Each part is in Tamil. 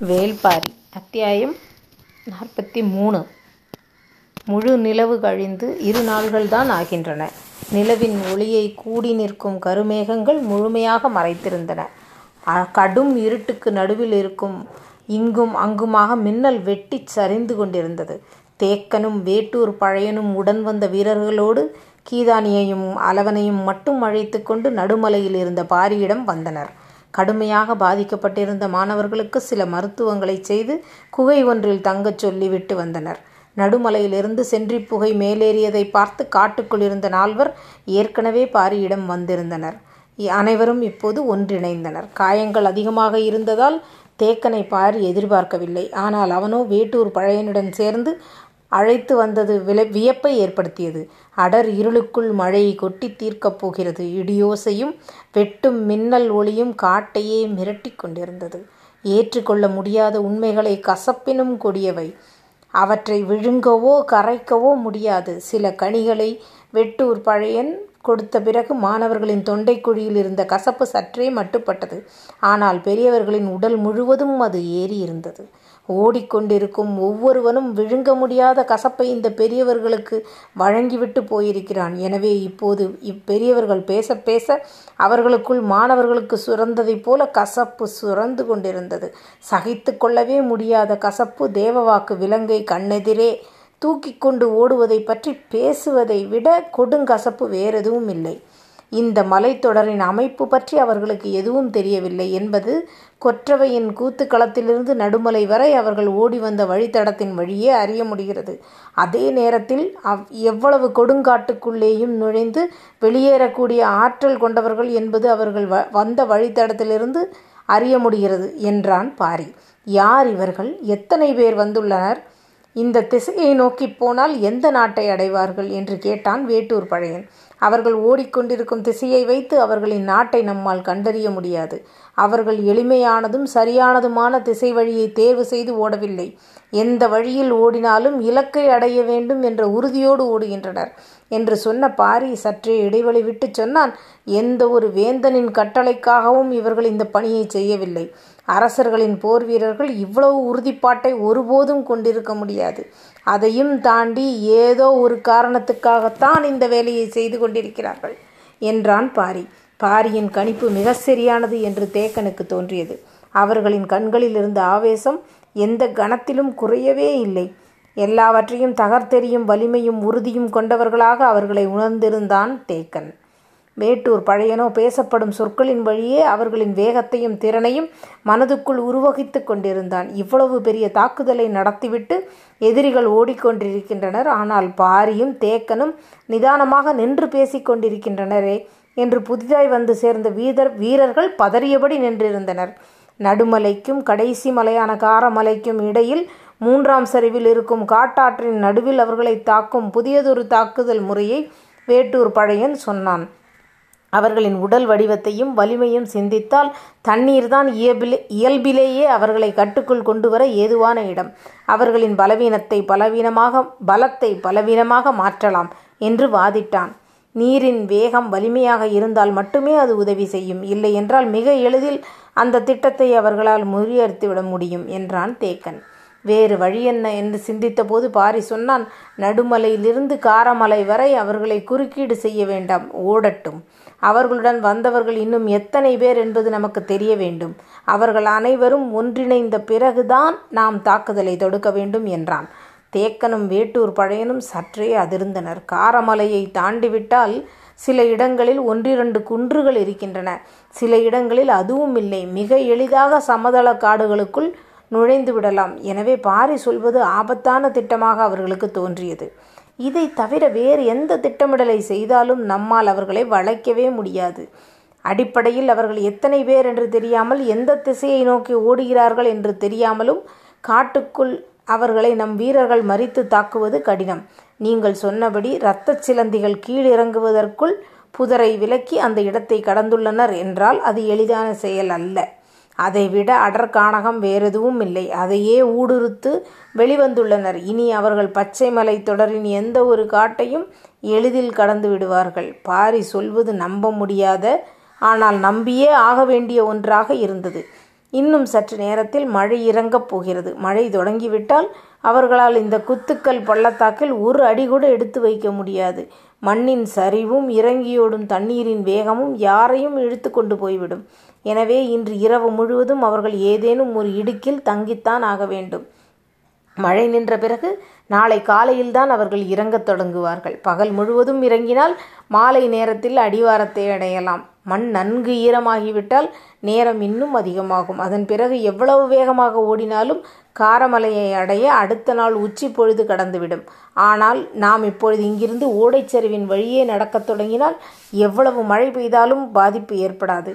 வேள்பாரி. அத்தியாயம் நாற்பத்தி மூணு முழு நிலவு கழிந்து இரு நாள்கள்தான் ஆகின்றன. நிலவின் ஒளியை கூடி நிற்கும் கருமேகங்கள் முழுமையாக மறைத்திருந்தன கடும் இருட்டுக்கு நடுவில் இருக்கும் இங்கும் அங்குமாக மின்னல் வெட்டிச் சரிந்து கொண்டிருந்தது. தேக்கனும் வேட்டூர் பழையனும் உடன் வந்த வீரர்களோடு கீதானியையும் அலவனையும் மட்டும் அழைத்து கொண்டு நடுமலையில் இருந்த பாரியிடம் வந்தனர். கடுமையாக பாதிக்கப்பட்டிருந்த மாணவர்களுக்கு சில மருத்துவங்களைச் செய்து குகை ஒன்றில் தங்கச் சொல்லிவிட்டு வந்தனர். நடுமலையிலிருந்து சென்றி புகை மேலேறியதை பார்த்து காட்டுக்குள் இருந்த நால்வர் ஏற்கனவே பாரியிடம் வந்திருந்தனர். இ- அனைவரும் இப்போது ஒன்றிணைந்தனர். காயங்கள் அதிகமாக இருந்ததால் தேக்கனை பாரி எதிர்பார்க்கவில்லை. ஆனால் அவனோ வேட்டூர் பழையனுடன் சேர்ந்து அழைத்து வந்தது விலை வியப்பை ஏற்படுத்தியது. அடர் இருளுக்குள் மழை கொட்டி தீர்க்கப் போகிறது. இடியோசையும் வெட்டும் மின்னல் ஒளியும் காட்டையே மிரட்டி கொண்டிருந்தது. ஏற்றுக்கொள்ள முடியாத உண்மைகளை கசப்பினும் கொடியவை. அவற்றை விழுங்கவோ கரைக்கவோ முடியாது. சில கனிகளை வெட்டூர் பழையன் கொடுத்த பிறகு மாணவர்களின் தொண்டைக்குழியில் இருந்த கசப்பு சற்றே மட்டுப்பட்டது. ஆனால் பெரியவர்களின் உடல் முழுவதும் அது ஏறி இருந்தது ஓடிக்கொண்டிருக்கும் ஒவ்வொருவனும் விழுங்க முடியாத கசப்பை இந்த பெரியவர்களுக்கு வழங்கிவிட்டு போயிருக்கிறான். எனவே இப்போது இப்பெரியவர்கள் பேச பேச அவர்களுக்குள் மாணவர்களுக்கு சுரந்ததைப் போல கசப்பு சுரந்து கொண்டிருந்தது. சகித்து கொள்ளவே முடியாத கசப்பு தேவவாக்கு விலங்கை கண்ணெதிரே தூக்கி கொண்டு ஓடுவதை பற்றி பேசுவதை விட கொடுங்கசப்பு வேறெதுவும் இல்லை. இந்த மலைத்தொடரின் அமைப்பு பற்றி அவர்களுக்கு எதுவும் தெரியவில்லை என்பது கொற்றவையின் கூத்துக்களத்திலிருந்து நடுமலை வரை அவர்கள் ஓடி வந்த வழித்தடத்தின் வழியே அறிய முடிகிறது. அதே நேரத்தில் அவ் எவ்வளவு கொடுங்காட்டுக்குள்ளேயும் நுழைந்து வெளியேறக்கூடிய ஆற்றல் கொண்டவர்கள் என்பது அவர்கள் வ வந்த வழித்தடத்திலிருந்து அறிய முடிகிறது என்றான் பாரி. யார் இவர்கள்? எத்தனை பேர் வந்துள்ளனர்? இந்த திசையை நோக்கி போனால் எந்த நாட்டை அடைவார்கள்? என்று கேட்டான் வேட்டூர் பழையன். அவர்கள் ஓடிக்கொண்டிருக்கும் திசையை வைத்து அவர்களின் நாட்டை நம்மால் கண்டறிய முடியாது. அவர்கள் எளிமையானதும் சரியானதுமான திசை வழியை தேர்வு செய்து ஓடவில்லை. எந்த வழியில் ஓடினாலும் இலக்கை அடைய வேண்டும் என்ற உறுதியோடு ஓடுகின்றனர். என்று சொன்ன பாரி சற்றே இடைவெளி விட்டு சொன்னான் எந்த ஒரு வேந்தனின் கட்டளைக்காகவும் இவர்கள் இந்த பணியை செய்யவில்லை. அரசர்களின் போர் வீரர்கள் இவ்வளவு உறுதிப்பாட்டை ஒருபோதும் கொண்டிருக்க முடியாது. அதையும் தாண்டி ஏதோ ஒரு காரணத்துக்காகத்தான் இந்த வேலையை செய்து கொண்டிருக்கிறார்கள் என்றான் பாரி. பாரியின் கணிப்பு மிக சரியானது என்று தேக்கனுக்கு தோன்றியது. அவர்களின் கண்களில் இருந்த ஆவேசம் எந்த கணத்திலும் குறையவே இல்லை. எல்லாவற்றையும் தகர்த்தெறியும் வலிமையும் உறுதியும் கொண்டவர்களாக அவர்களை உணர்ந்திருந்தான் தேக்கன். மேட்டூர் பழையனோ பேசப்படும் சொற்களின் வழியே அவர்களின் வேகத்தையும் திறனையும் மனதுக்குள் உருவகித்து கொண்டிருந்தான். இவ்வளவு பெரிய தாக்குதலை நடத்திவிட்டு எதிரிகள் ஓடிக்கொண்டிருக்கின்றனர். ஆனால் பாரியும் தேக்கனும் நிதானமாக நின்று பேசிக் கொண்டிருக்கின்றனரே என்று புதிதாய் வந்து சேர்ந்த வீரர் வீரர்கள் பதறியபடி நின்றிருந்தனர். நடுமலைக்கும் கடைசி மலையான காரமலைக்கும் இடையில் மூன்றாம் சரிவில் இருக்கும் காட்டாற்றின் நடுவில் அவர்களை தாக்கும் புதியதொரு தாக்குதல் முறையை வேட்டூர் பழையன் சொன்னான். அவர்களின் உடல் வடிவத்தையும் வலிமையும் சிந்தித்தால் தண்ணீர்தான் இயல்பிலே இயல்பிலேயே அவர்களை கட்டுக்குள் கொண்டு வர ஏதுவான இடம். அவர்களின் பலவீனத்தை பலவீனமாக பலத்தை பலவீனமாக மாற்றலாம் என்று வாதிட்டான். நீரின் வேகம் வலிமையாக இருந்தால் மட்டுமே அது உதவி செய்யும். இல்லை என்றால் மிக எளிதில் அந்த திட்டத்தை அவர்களால் முறியடித்துவிட முடியும் என்றான் தேக்கன். வேறு வழி என்ன என்று சிந்தித்தபோது பாரி சொன்னான் நடுமலையிலிருந்து காரமலை வரை அவர்களை குறுக்கீடு செய்ய வேண்டாம் ஓடட்டும். அவர்களுடன் வந்தவர்கள் இன்னும் எத்தனை பேர் என்பது நமக்கு தெரிய வேண்டும். அவர்கள் அனைவரும் ஒன்றிணைந்த பிறகுதான் நாம் தாக்குதலை தொடுக்க வேண்டும் என்றான். தேக்கனும் வேட்டூர் பழையனும் சற்றே அதிர்ந்தனர். காரமலையை தாண்டிவிட்டால் சில இடங்களில் ஒன்றிரண்டு குன்றுகள் இருக்கின்றன. சில இடங்களில் அதுவும் இல்லை. மிக எளிதாக சமதள காடுகளுக்குள் நுழைந்து விடலாம். எனவே பாரி சொல்வது ஆபத்தான திட்டமாக அவர்களுக்கு தோன்றியது. இதை தவிர வேறு எந்த திட்டமிடலை செய்தாலும் நம்மால் அவர்களை வளைக்கவே முடியாது. அடிப்படையில் அவர்கள் எத்தனை பேர் என்று தெரியாமல் எந்த திசையை நோக்கி ஓடுகிறார்கள் என்று தெரியாமலும் காட்டுக்குள் அவர்களை நம் வீரர்கள் மறித்து தாக்குவது கடினம். நீங்கள் சொன்னபடி இரத்த சிலந்திகள் கீழிறங்குவதற்குள் புதரை விலக்கி அந்த இடத்தை கடந்துள்ளனர் என்றால் அது எளிதான செயல் அல்ல. அதைவிட அடர்கானகம் வேறெதுவும் இல்லை. அதையே ஊடுருத்து வெளிவந்துள்ளனர். இனி அவர்கள் பச்சை மலை தொடரின் எந்த ஒரு காட்டையும் எளிதில் கடந்து விடுவார்கள். பாரி சொல்வது நம்ப முடியாத ஆனால் நம்பியே ஆக வேண்டிய ஒன்றாக இருந்தது. இன்னும் சற்று நேரத்தில் மழை இறங்கப் போகிறது. மழை தொடங்கிவிட்டால் அவர்களால் இந்த குத்துக்கல் பள்ளத்தாக்கில் ஒரு அடி கூட எடுத்து வைக்க முடியாது. மண்ணின் சரிவும் இறங்கியோடும் தண்ணீரின் வேகமும் யாரையும் இழுத்து கொண்டு போய்விடும். எனவே இன்று இரவு முழுவதும் அவர்கள் ஏதேனும் ஒரு இடுக்கில் தங்கித்தான் ஆக வேண்டும். மழை நின்ற பிறகு நாளை காலையில்தான் அவர்கள் இறங்கத் தொடங்குவார்கள். பகல் முழுவதும் இறங்கினால் மாலை நேரத்தில் அடிவாரத்தை அடையலாம். மண் நன்கு ஈரமாகிவிட்டால் நேரம் இன்னும் அதிகமாகும். அதன் பிறகு எவ்வளவு வேகமாக ஓடினாலும் காரமலையை அடைய அடுத்த நாள் உச்சி பொழுது கடந்துவிடும். ஆனால் நாம் இப்பொழுது இங்கிருந்து ஓடைச்சரிவின் வழியே நடக்கத் தொடங்கினால் எவ்வளவு மழை பெய்தாலும் பாதிப்பு ஏற்படாது.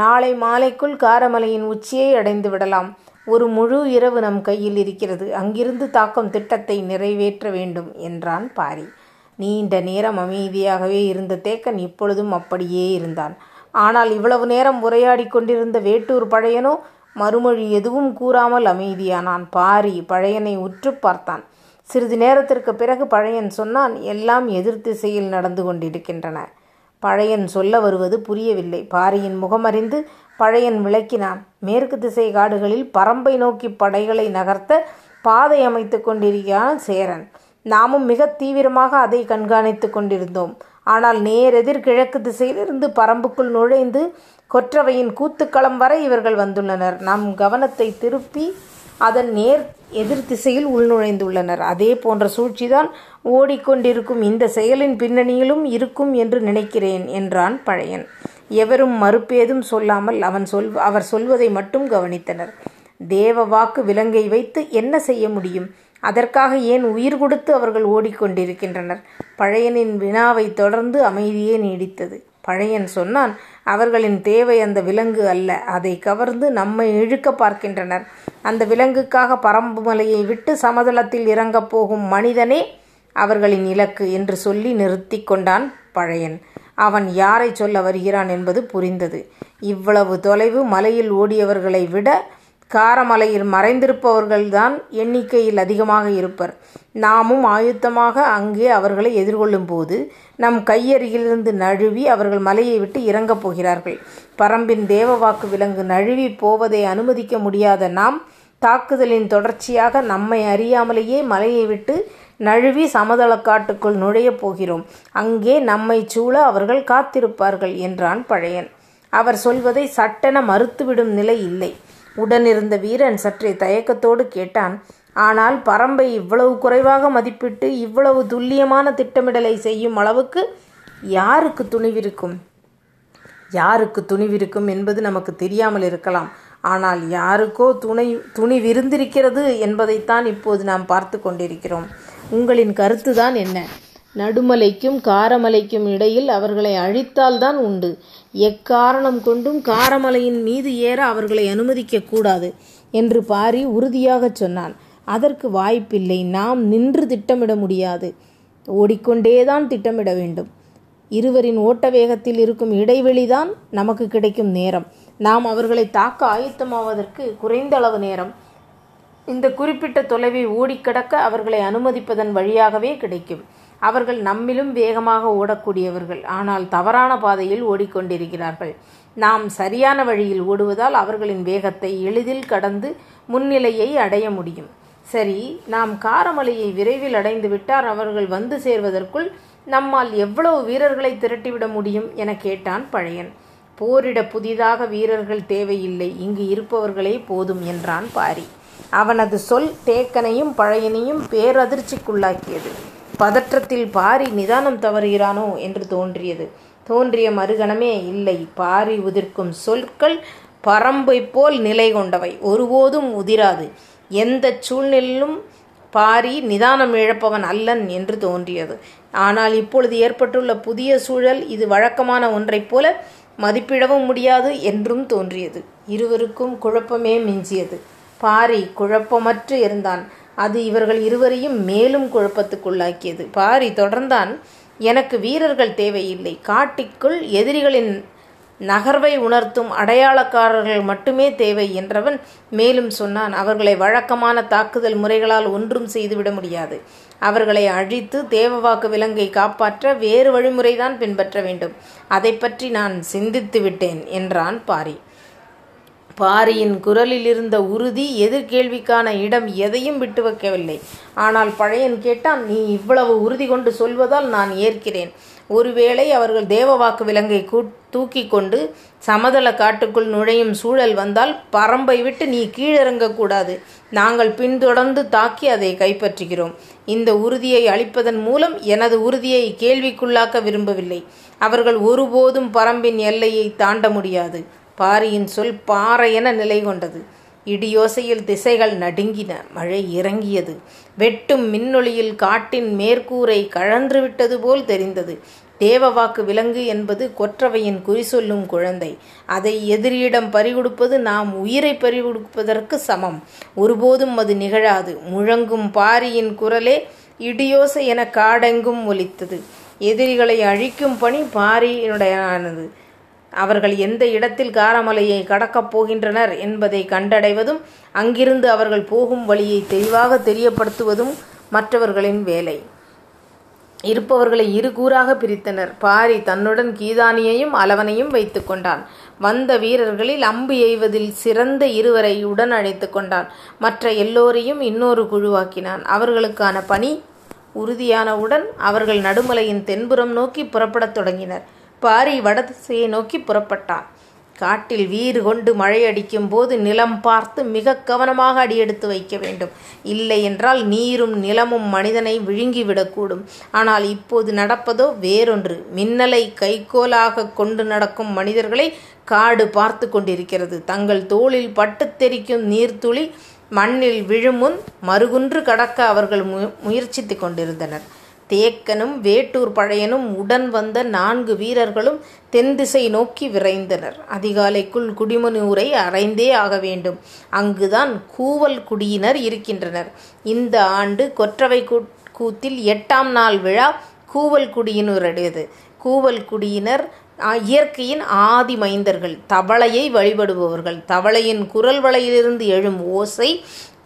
நாளை மாலைக்குள் காரமலையின் உச்சியை அடைந்து விடலாம். ஒரு முழு இரவு நம் கையில் இருக்கிறது. அங்கிருந்து தாக்கும் திட்டத்தை நிறைவேற்ற வேண்டும் என்றான் பாரி. நீண்ட நேரம் அமைதியாகவே இருந்த தேக்கன் இப்பொழுதும் அப்படியே இருந்தான். ஆனால் இவ்வளவு நேரம் உரையாடி கொண்டிருந்த வேட்டூர் பழையனோ மறுமொழி எதுவும் கூறாமல் அமைதியானான். பாரி பழையனை உற்று பார்த்தான். சிறிது நேரத்திற்கு பிறகு பழையன் சொன்னான் எல்லாம் எதிர் திசையில் நடந்து கொண்டிருக்கின்றன. பழையன் சொல்ல வருவது புரியவில்லை. பாரியின் முகமறிந்து பழையன் விளக்கினான். மேற்கு திசை காடுகளில் பரம்பை நோக்கி படைகளை நகர்த்த பாதை அமைத்து கொண்டிருக்கிறான் சேரன். நாமும் மிக தீவிரமாக அதை கண்காணித்து கொண்டிருந்தோம். ஆனால் நேரெதிர் கிழக்கு திசையிலிருந்து பரம்புக்குள் நுழைந்து கொற்றவையின் கூத்துக்களம் வரை இவர்கள் வந்துள்ளனர். நம் கவனத்தை திருப்பி அதன் நேர் எதிர் திசையில் உள்நுழைந்துள்ளனர். அதே போன்ற சூழ்ச்சிதான் ஓடிக்கொண்டிருக்கும் இந்த செயலின் பின்னணியிலும் இருக்கும் என்று நினைக்கிறேன் என்றான் பழையன். எவரும் மறுப்பேதும் சொல்லாமல் அவன் சொல் அவர் சொல்வதை மட்டும் கவனித்தனர். தேவ வாக்கு விலங்கை வைத்து என்ன செய்ய முடியும்? அதற்காக ஏன் உயிர் கொடுத்து அவர்கள் ஓடிக்கொண்டிருக்கின்றனர்? பழையனின் வினாவை தொடர்ந்து அமைதியே நீடித்தது. பழையன் சொன்னான் அவர்களின் தேவை அந்த விலங்கு அல்ல அதை கவர்ந்து நம்மை இழுக்க பார்க்கின்றனர். அந்த விலங்குக்காக பரம்பு மலையை விட்டு சமதளத்தில் இறங்கப் போகும் மனிதனே அவர்களின் இலக்கு என்று சொல்லி நிறுத்தி கொண்டான் பழையன். அவன் யாரை சொல்ல வருகிறான் என்பது புரிந்தது. இவ்வளவு தொலைவு மலையில் ஓடியவர்களை விட காரமலையில் மறைந்திருப்பவர்கள்தான் எண்ணிக்கையில் அதிகமாக இருப்பர். நாமும் ஆயுத்தமாக அங்கே அவர்களை எதிர்கொள்ளும் போது நம் கையருகிலிருந்து நழுவி அவர்கள் மலையை விட்டு இறங்கப் போகிறார்கள். பரம்பின் தேவவாக்கு விலங்கு நழுவி போவதை அனுமதிக்க முடியாத நாம் தாக்குதலின் தொடர்ச்சியாக நம்மை அறியாமலேயே மலையை விட்டு நழுவி சமதளக்காட்டுக்குள் நுழையப் போகிறோம். அங்கே நம்மை சூழ அவர்கள் காத்திருப்பார்கள் என்றான் பழையன். அவர் சொல்வதை சட்டென மறுத்துவிடும் நிலை இல்லை. உடனிருந்த வீரன் சற்றே தயக்கத்தோடு கேட்டான் ஆனால் பரம்பை இவ்வளவு குறைவாக மதிப்பிட்டு இவ்வளவு துல்லியமான திட்டமிடலை செய்யும் அளவுக்கு யாருக்கு துணிவிருக்கும்? யாருக்கு துணிவிருக்கும் என்பது நமக்கு தெரியாமல் இருக்கலாம். ஆனால் யாருக்கோ துணை துணிவிருந்திருக்கிறது என்பதைத்தான் இப்போது நாம் பார்த்து கொண்டிருக்கிறோம். உங்களின் கருத்துதான் என்ன? நடுமலைக்கும் காரமலைக்கும் இடையில் அவர்களை அழித்தால்தான் உண்டு. எக்காரணம் கொண்டும் காரமலையின் மீது ஏற அவர்களை அனுமதிக்க கூடாது என்று பாரி உறுதியாகச் சொன்னான். அதற்கு வாய்ப்பில்லை. நாம் நின்று திட்டமிட முடியாது. ஓடிக்கொண்டேதான் திட்டமிட வேண்டும். இருவரின் ஓட்ட வேகத்தில் இருக்கும் இடைவெளிதான் நமக்கு கிடைக்கும் நேரம். நாம் அவர்களை தாக்க ஆயத்தமாவதற்கு குறைந்த அளவு நேரம். இந்த குறிப்பிட்ட தொலைவை ஓடிக்கடக்க அவர்களை அனுமதிப்பதன் வழியாகவே கிடைக்கும். அவர்கள் நம்மிலும் வேகமாக ஓடக்கூடியவர்கள். ஆனால் தவறான பாதையில் ஓடிக்கொண்டிருக்கிறார்கள். நாம் சரியான வழியில் ஓடுவதால் அவர்களின் வேகத்தை எளிதில் கடந்து முன்னிலையை அடைய முடியும். சரி நாம் காரமலையை விரைவில் அடைந்து விட்டார் அவர்கள் வந்து சேர்வதற்குள் நம்மால் எவ்வளவு வீரர்களை திரட்டிவிட முடியும் என கேட்டான் பழையன். போரிட புதிதாக வீரர்கள் தேவையில்லை இங்கு இருப்பவர்களே போதும் என்றான் பாரி. அவனது சொல் தேக்கனையும் பழையனையும் பேரதிர்ச்சிக்குள்ளாக்கியது. பதற்றத்தில் பாரி நிதானம் தவறுகிறானோ என்று தோன்றியது. தோன்றிய மறுகணமே இல்லை. பாரி உதிர்க்கும் சொற்கள் பரம்பை போல் நிலை கொண்டவை. ஒருபோதும் உதிராது. எந்த சூழ்நிலையிலும் பாரி நிதானம் இழப்பவன் அல்லன் என்று தோன்றியது. ஆனால் இப்பொழுது ஏற்பட்டுள்ள புதிய சூழல் இது வழக்கமான ஒன்றைப் போல மதிப்பிடவும் முடியாது என்றும் தோன்றியது. இருவருக்கும் குழப்பமே மிஞ்சியது. பாரி குழப்பமற்று இருந்தான். அது இவர்கள் இருவரையும் மேலும் குழப்பத்துக்குள்ளாக்கியது. பாரி தொடர்ந்தான் எனக்கு வீரர்கள் தேவையில்லை. காட்டிற்குள் எதிரிகளின் நகர்வை உணர்த்தும் அடையாளக்காரர்கள் மட்டுமே தேவை என்றவன் மேலும் சொன்னான் அவர்களை வழக்கமான தாக்குதல் முறைகளால் ஒன்றும் செய்துவிட முடியாது. அவர்களை அழித்து தேவவாக்கு விலங்கை காப்பாற்ற வேறு வழிமுறைதான் பின்பற்ற வேண்டும். அதை பற்றி நான் சிந்தித்து விட்டேன் என்றான் பாரி. பாரியின் குரலில் இருந்த உறுதி எதிர்கேள்விக்கான இடம் எதையும் விட்டு வைக்கவில்லை. ஆனால் பழையன் கேட்டான் நீ இவ்வளவு உறுதி கொண்டு சொல்வதால் நான் ஏற்கிறேன். ஒருவேளை அவர்கள் தேவவாக்கு விலங்கை தூக்கி கொண்டு சமதள காட்டுக்குள் நுழையும் சூழல் வந்தால் பரம்பை விட்டு நீ கீழிறங்கக்கூடாது நாங்கள் பின்தொடர்ந்து தாக்கி அதை கைப்பற்றுகிறோம். இந்த உறுதியை அளிப்பதன் மூலம் எனது உறுதியை கேள்விக்குள்ளாக்க விரும்பவில்லை. அவர்கள் ஒருபோதும் பரம்பின் எல்லையை தாண்ட முடியாது. பாரியின் சொல் பாறையென நிலை கொண்டது. இடியோசையில் திசைகள் நடுங்கின. மழை இறங்கியது. வெட்டும் மின்னொளியில் காட்டின் மேற்கூரை கழன்று விட்டது போல் தெரிந்தது. தேவவாக்கு விலங்கு என்பது கொற்றவையின் குறி சொல்லும் குழந்தை. அதை எதிரியிடம் பறிகொடுப்பது நாம் உயிரை பறிகொடுப்பதற்கு சமம். ஒருபோதும் அது நிகழாது. முழங்கும் பாரியின் குரலே இடியோசை என காடெங்கும் ஒலித்தது. எதிரிகளை அழிக்கும் பணி பாரியினுடையானது. அவர்கள் எந்த இடத்தில் காரமலையை கடக்கப் போகின்றனர் என்பதை கண்டடைவதும் அங்கிருந்து அவர்கள் போகும் வழியை தெளிவாக தெரியப்படுத்துவதும் மற்றவர்களின் வேலை. இருப்பவர்களை இரு கூறாக பிரித்தனர். பாரி தன்னுடன் கீதானியையும் அளவனையும் வைத்து கொண்டான். வந்த வீரர்களில் அம்பு எய்வதில் சிறந்த இருவரை உடன் அழைத்து கொண்டான். மற்ற எல்லோரையும் இன்னொரு குழுவாக்கினான். அவர்களுக்கான பணி உறுதியானவுடன் அவர்கள் நடுமலையின் தென்புறம் நோக்கி புறப்படத் தொடங்கினர். பாரி வடதிசையை நோக்கி புறப்பட்டான். காட்டில் வீறு கொண்டு மழை அடிக்கும் போது நிலம் பார்த்து மிக கவனமாக அடியெடுத்து வைக்க வேண்டும். இல்லை என்றால் நீரும் நிலமும் மனிதனை விழுங்கிவிடக்கூடும் ஆனால் இப்போது நடப்பதோ வேறொன்று. மின்னலை கைகோலாக கொண்டு நடக்கும் மனிதர்களை காடு பார்த்து கொண்டிருக்கிறது. தங்கள் தோளில் பட்டு தெரிக்கும் நீர்த்துளி மண்ணில் விழுமுன் மறுகுன்று கடக்க அவர்கள் முயற்சித்து கொண்டிருந்தனர். தேக்கனும் வேட்டூர் பழையனும் உடன் வந்த நான்கு வீரர்களும் தென் திசை நோக்கி விரைந்தனர். அதிகாலைக்குள் குடிமனூரை அறைந்தே ஆக வேண்டும். அங்குதான் கூவல் குடியினர் இருக்கின்றனர். இந்த ஆண்டு கொற்றவை கூத்தில் எட்டாம் நாள் விழா கூவல் குடியினருடையது. கூவல் குடியினர் இயற்கையின் ஆதி மைந்தர்கள். தவளையை வழிபடுபவர்கள். தவளையின் குரல் வளையிலிருந்து எழும் ஓசை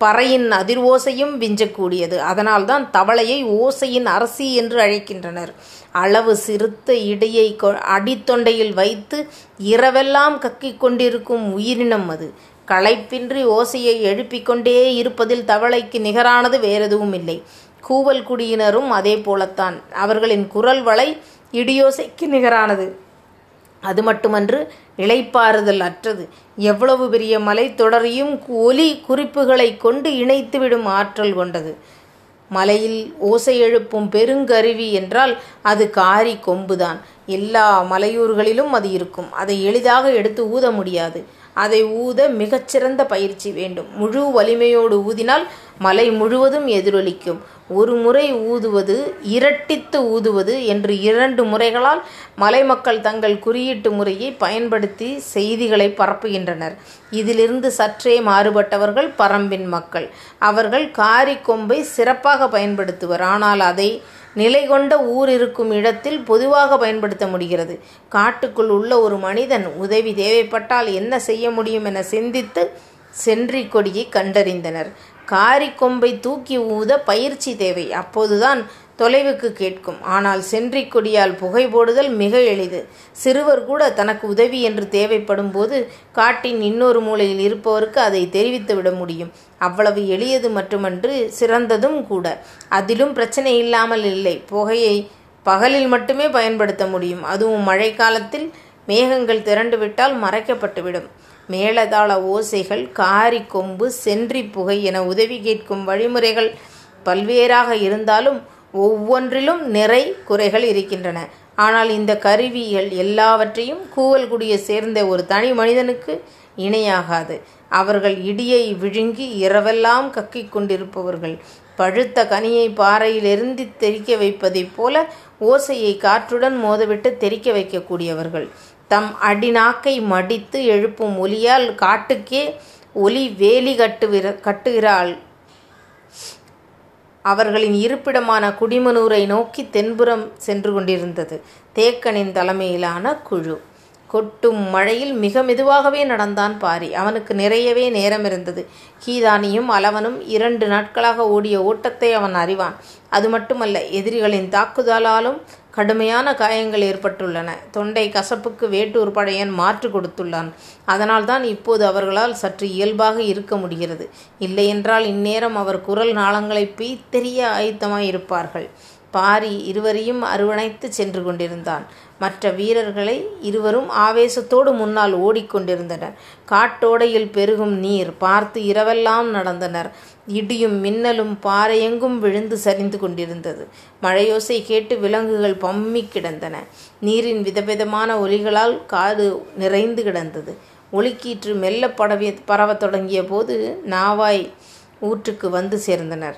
பறையின் அதிர்வோசையும் விஞ்சக்கூடியது. அதனால்தான் தவளையை ஓசையின் அரசி என்று அழைக்கின்றனர். அளவு சிறுத்த இடையை அடித்தொண்டையில் வைத்து இரவெல்லாம் கக்கிக் கொண்டிருக்கும் உயிரினம் அது. களைப்பின்றி ஓசையை எழுப்பிக் கொண்டே இருப்பதில் தவளைக்கு நிகரானது வேறெதுவும் இல்லை கூவல் குடியினரும் அதே போலத்தான். அவர்களின் குரல் வளை இடியோசைக்கு நிகரானது. அது மட்டுமன்று இளைப்பாறுதல் அற்றது. எவ்வளவு பெரிய மலைத்தொடரையும் ஒலி குறிப்புகளை கொண்டு இணைத்துவிடும் ஆற்றல் கொண்டது. மலையில் ஓசை எழுப்பும் பெருங்கருவி என்றால் அது காரி கொம்புதான். எல்லா மலையூர்களிலும் அது இருக்கும். அதை எளிதாக எடுத்து ஊத முடியாது. அதை ஊத மிகச்சிறந்த பயிற்சி வேண்டும். முழு வலிமையோடு ஊதினால் மலை முழுவதும் எதிரொலிக்கும். ஒரு முறை ஊதுவது இரட்டித்து ஊதுவது என்று இரண்டு முறைகளால் மலைமக்கள் தங்கள் குறியீட்டு முறையை பயன்படுத்தி செய்திகளை பரப்புகின்றனர். இதிலிருந்து சற்றே மாறுபட்டவர்கள் பரம்பின் மக்கள். அவர்கள் காரி கொம்பை சிறப்பாக பயன்படுத்துவர். ஆனால் அதை நிலை கொண்ட ஊர் இருக்கும் இடத்தில் பொதுவாக பயன்படுத்த முடிகிறது. காட்டுக்குள் உள்ள ஒரு மனிதன் உதவி தேவைப்பட்டால் என்ன செய்ய முடியும் என சிந்தித்து சென்றி கொடியை கண்டறிந்தனர். காரிக்கொம்பை தூக்கி ஊத பயிற்சி தேவை. அப்போதுதான் தொலைவுக்கு கேட்கும். ஆனால் சென்றி கொடியால் புகை போடுதல் மிக எளிது. சிறுவர் கூட தனக்கு உதவி என்று தேவைப்படும் போது காட்டின் இன்னொரு மூலையில் இருப்பவருக்கு அதை தெரிவித்து விட முடியும். அவ்வளவு எளியது மட்டுமன்று சிறந்ததும் கூட. அதிலும் பிரச்சனை இல்லாமல் இல்லை. புகையை பகலில் மட்டுமே பயன்படுத்த முடியும். அதுவும் மழை காலத்தில் மேகங்கள் திரண்டுவிட்டால் மறைக்கப்பட்டுவிடும். மேலதாள ஓசைகள் காரி கொம்பு சென்றி புகை என உதவி கேட்கும் வழிமுறைகள் பல்வேறாக இருந்தாலும் ஒவ்வொன்றிலும் நிறை குறைகள் இருக்கின்றன. ஆனால் இந்த கருவிகள் எல்லாவற்றையும் கூவல்குடியை சேர்ந்த ஒரு தனி மனிதனுக்கு இணையாகாது. அவர்கள் இடியை விழுங்கி இரவெல்லாம் கக்கிக் கொண்டிருப்பவர்கள். பழுத்த கனியை பாறையிலிருந்து தெரிக்க வைப்பதைப் போல ஓசையை காற்றுடன் மோதவிட்டு தெரிக்க வைக்கக்கூடியவர்கள். தம் அடிநாக்கை மடித்து எழுப்பும் ஒலியால் காட்டுக்கே ஒலி வேலி கட்டுவிற கட்டுகிறாள். அவர்களின் இருப்பிடமான குடிமனூரை நோக்கி தென்புறம் சென்று கொண்டிருந்தது. தேக்கனின் தலைமையிலான குழு. கொட்டும் மழையில் மிக மெதுவாகவே நடந்தான் பாரி. அவனுக்கு நிறையவே நேரம் இருந்தது. கீதானியும் அளவனும் இரண்டு நாட்களாக ஓடிய ஓட்டத்தை அவன் அறிவான். அது மட்டுமல்ல எதிரிகளின் தாக்குதலாலும் கடுமையான காயங்கள் ஏற்பட்டுள்ளன. தொண்டை கசப்புக்கு வேட்டூர் பழையன் மாற்று கொடுத்துள்ளான். அதனால்தான் இப்போது அவர்களால் சற்று இயல்பாக இருக்க முடிகிறது. இல்லையென்றால் இந்நேரம் அவர் குரல் நாளங்களை பீத்தெரிய ஆயத்தமாயிருப்பார்கள். பாரி இருவரையும் அரவணைத்து சென்று கொண்டிருந்தான். மற்ற வீரர்களை இருவரும் ஆவேசத்தோடு முன்னால் ஓடிக்கொண்டிருந்தனர். காட்டோடையில் பெருகும் நீர் பார்த்து இரவெல்லாம் நடந்தனர். இடியும் மின்னலும் பாறையெங்கும் விழுந்து சரிந்து கொண்டிருந்தது. மழையோசை கேட்டு விலங்குகள் பம்மி கிடந்தன. நீரின் விதவிதமான ஒலிகளால் காது நிறைந்து கிடந்தது. ஒலிக்கீற்று மெல்ல படவி பரவத் தொடங்கிய போது நாவாய் ஊற்றுக்கு வந்து சேர்ந்தனர்.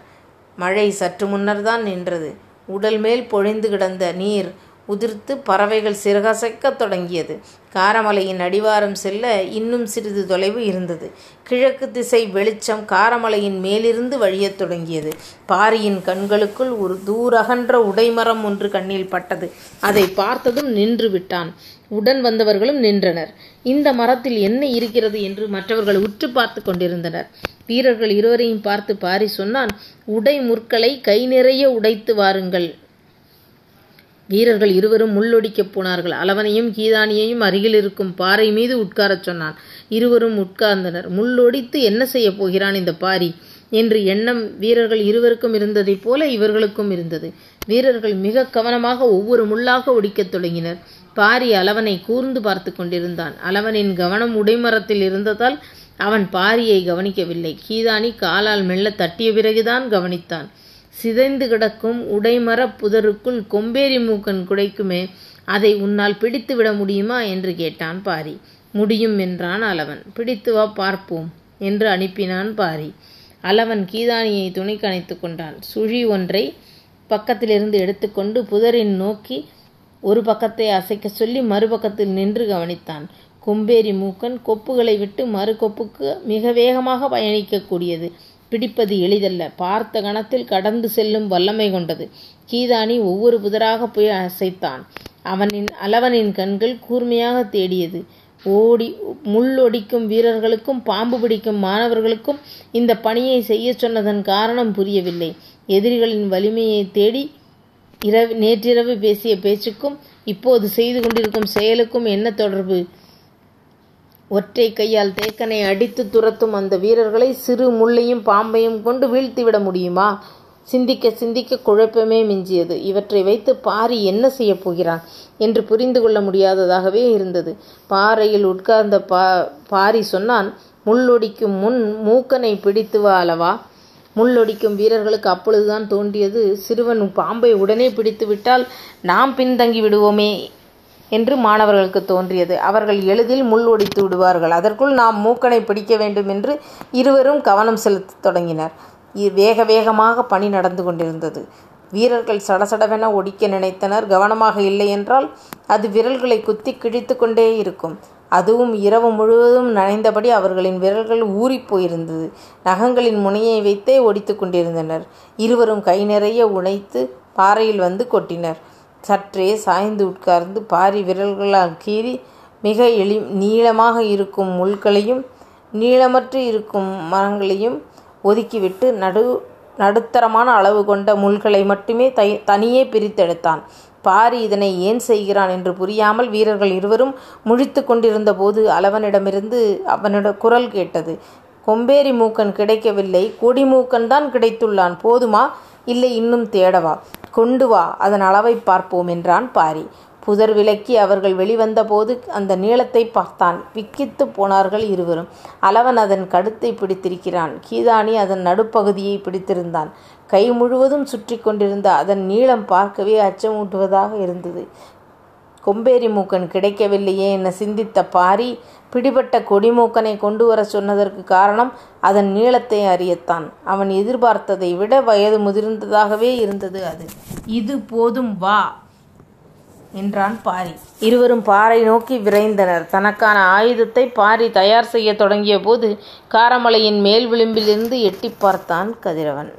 மழை சற்று முன்னர்தான் நின்றது. உடல் மேல் பொழிந்து கிடந்த நீர் உதிர்த்து பறவைகள் சிறகசைக்கத் தொடங்கியது. காரமலையின் அடிவாரம் செல்ல இன்னும் சிறிது தொலைவு இருந்தது. கிழக்கு திசை வெளிச்சம் காரமலையின் மேலிருந்து வழியத் தொடங்கியது. பாரியின் கண்களுக்குள் ஒரு தூரகன்ற உடைமரம் ஒன்று கண்ணில் பட்டது. அதை பார்த்ததும் நின்று விட்டான். உடன் வந்தவர்களும் நின்றனர். இந்த மரத்தில் என்ன இருக்கிறது என்று மற்றவர்கள் உற்று பார்த்து கொண்டிருந்தனர். வீரர்கள் இருவரையும் பார்த்து பாரி சொன்னான் உடை முற்களை கை நிறைய உடைத்து வாருங்கள். வீரர்கள் இருவரும் முள்ளொடிக்கப் போனார்கள். அளவனையும் கீதானியையும் அருகில் இருக்கும் பாறை மீது உட்காரச் சொன்னான். இருவரும் உட்கார்ந்தனர். முள்ளொடித்து என்ன செய்யப் போகிறான் இந்த பாரி? என்று எண்ணம் வீரர்கள் இருவருக்கும் இருந்ததைப் போல இவர்களுக்கும் இருந்தது. வீரர்கள் மிக கவனமாக ஒவ்வொரு முள்ளாக ஒடிக்கத் தொடங்கினர். பாரி அளவனை கூர்ந்து பார்த்து கொண்டிருந்தான். அளவனின் கவனம் உடைமரத்தில் இருந்ததால் அவன் பாரியை கவனிக்கவில்லை. கீதானி காலால் மெல்ல தட்டிய பிறகுதான் கவனித்தான். சிதைந்து கிடக்கும் உடைமரப் புதருக்குள் கொம்பேரி மூக்கன் குடைக்குமே அதை உன்னால் பிடித்து விட முடியுமா? என்று கேட்டான் பாரி. முடியும் என்றான் அளவன் பிடித்து வா பார்ப்போம் என்று அனுப்பினான் பாரி. அளவன் கீதானியை துணைக்கு அணைத்து கொண்டான். சுழி ஒன்றை பக்கத்திலிருந்து எடுத்துக்கொண்டு புதரின் நோக்கி ஒரு பக்கத்தை அசைக்க சொல்லி மறுபக்கத்தில் நின்று கவனித்தான். கொம்பேரி மூக்கன் கொப்புகளை விட்டு மறு கொப்புக்கு மிக வேகமாக பயணிக்கக்கூடியது பிடிப்பது எளிதல்ல. பார்த்த கணத்தில் கடந்து செல்லும் வல்லமை கொண்டது. கீதானி ஒவ்வொரு புதராக போய் அசைத்தான். அவனின் அளவனின் கண்கள் கூர்மையாக தேடியது. ஓடி முள்ளொடிக்கும் வீரர்களுக்கும் பாம்பு பிடிக்கும் மாணவர்களுக்கும் இந்த பணியை செய்ய சொன்னதன் காரணம் புரியவில்லை. எதிரிகளின் வலிமையை தேடி இரவு நேற்றிரவு பேசிய பேச்சுக்கும் இப்போது செய்து கொண்டிருக்கும் செயலுக்கும் என்ன தொடர்பு? ஒற்றை கையால் தேக்கனை அடித்து துரத்தும் அந்த வீரர்களை சிறு முள்ளையும் பாம்பையும் கொண்டு வீழ்த்திவிட முடியுமா? சிந்திக்க சிந்திக்க குழப்பமே மிஞ்சியது. இவற்றை வைத்து பாரி என்ன செய்யப் போகிறான் என்று புரிந்து கொள்ள முடியாததாகவே இருந்தது. பாறையில் உட்கார்ந்த பா பாரி சொன்னான் முள்ளொடிக்கும் முன் மூக்கனை பிடித்து வா அளவா முள்ளொடிக்கும் வீரர்களுக்கு அப்பொழுதுதான் தோன்றியது சிறுவன் பாம்பை உடனே பிடித்து விட்டால் நாம் பின்தங்கி விடுவோமே என்று மாணவர்களுக்கு தோன்றியது. அவர்கள் எளிதில் முள் ஒடித்து விடுவார்கள். அதற்குள் நாம் மூக்கனை பிடிக்க வேண்டும் என்று இருவரும் கவனம் செலுத்தத் தொடங்கினர். வேக வேகமாக பணி நடந்து கொண்டிருந்தது. வீரர்கள் சடசடவென ஒடிக்க நினைத்தனர். கவனமாக இல்லை என்றால் அது விரல்களை குத்தி கிழித்து கொண்டே இருக்கும். அதுவும் இரவு முழுவதும் நனைந்தபடி அவர்களின் விரல்கள் ஊறிப் போயிருந்தது. நகங்களின் முனையை வைத்தே ஒடித்து கொண்டிருந்தனர். இருவரும் கை நிறைய உழைத்து பாறையில் வந்து கொட்டினர். சற்றே சாய்ந்து உட்கார்ந்து பாரி விரல்களால் கீறி மிக எளி நீளமாக இருக்கும் முள்களையும் நீளமற்று இருக்கும் மரங்களையும் ஒதுக்கிவிட்டு நடு நடுத்தரமான அளவு கொண்ட முள்களை மட்டுமே தை தனியே பிரித்தெடுத்தான். பாரி இதனை ஏன் செய்கிறான் என்று புரியாமல் வீரர்கள் இருவரும் முழித்து கொண்டிருந்த போது அளவனிடமிருந்து அவனிட குரல் கேட்டது. கொம்பேரி மூக்கன் கிடைக்கவில்லை கொடிமூக்கன் தான் கிடைத்துள்ளான் போதுமா? இல்லை இன்னும் தேடவா? கொண்டு வா அதன் அளவை பார்ப்போம் என்றான் பாரி. புதர் விலக்கி அவர்கள் வெளிவந்தபோது அந்த நீளத்தை பார்த்தான். விக்கித்து போனார்கள் இருவரும். அளவன் அதன் கழுத்தை பிடித்திருக்கிறான். கீதானி அதன் நடுப்பகுதியை பிடித்திருந்தான். கை முழுவதும் சுற்றி கொண்டிருந்த அதன் நீளம் பார்க்கவே அச்சமூட்டுவதாக இருந்தது. கொம்பேரி மூக்கன் கிடைக்கவில்லையே என சிந்தித்த பாரி பிடிபட்ட கொடிமூக்கனை கொண்டு வர சொன்னதற்கு காரணம் அதன் நீளத்தை அறியத்தான். அவன் எதிர்பார்த்ததை விட வயது முதிர்ந்ததாகவே இருந்தது அது. இது போதும் வா என்றான் பாரி. இருவரும் பாறை நோக்கி விரைந்தனர். தனக்கான ஆயுதத்தை பாரி தயார் செய்ய தொடங்கிய போது காரமலையின் மேல் விளிம்பிலிருந்து எட்டி பார்த்தான் கதிரவன்.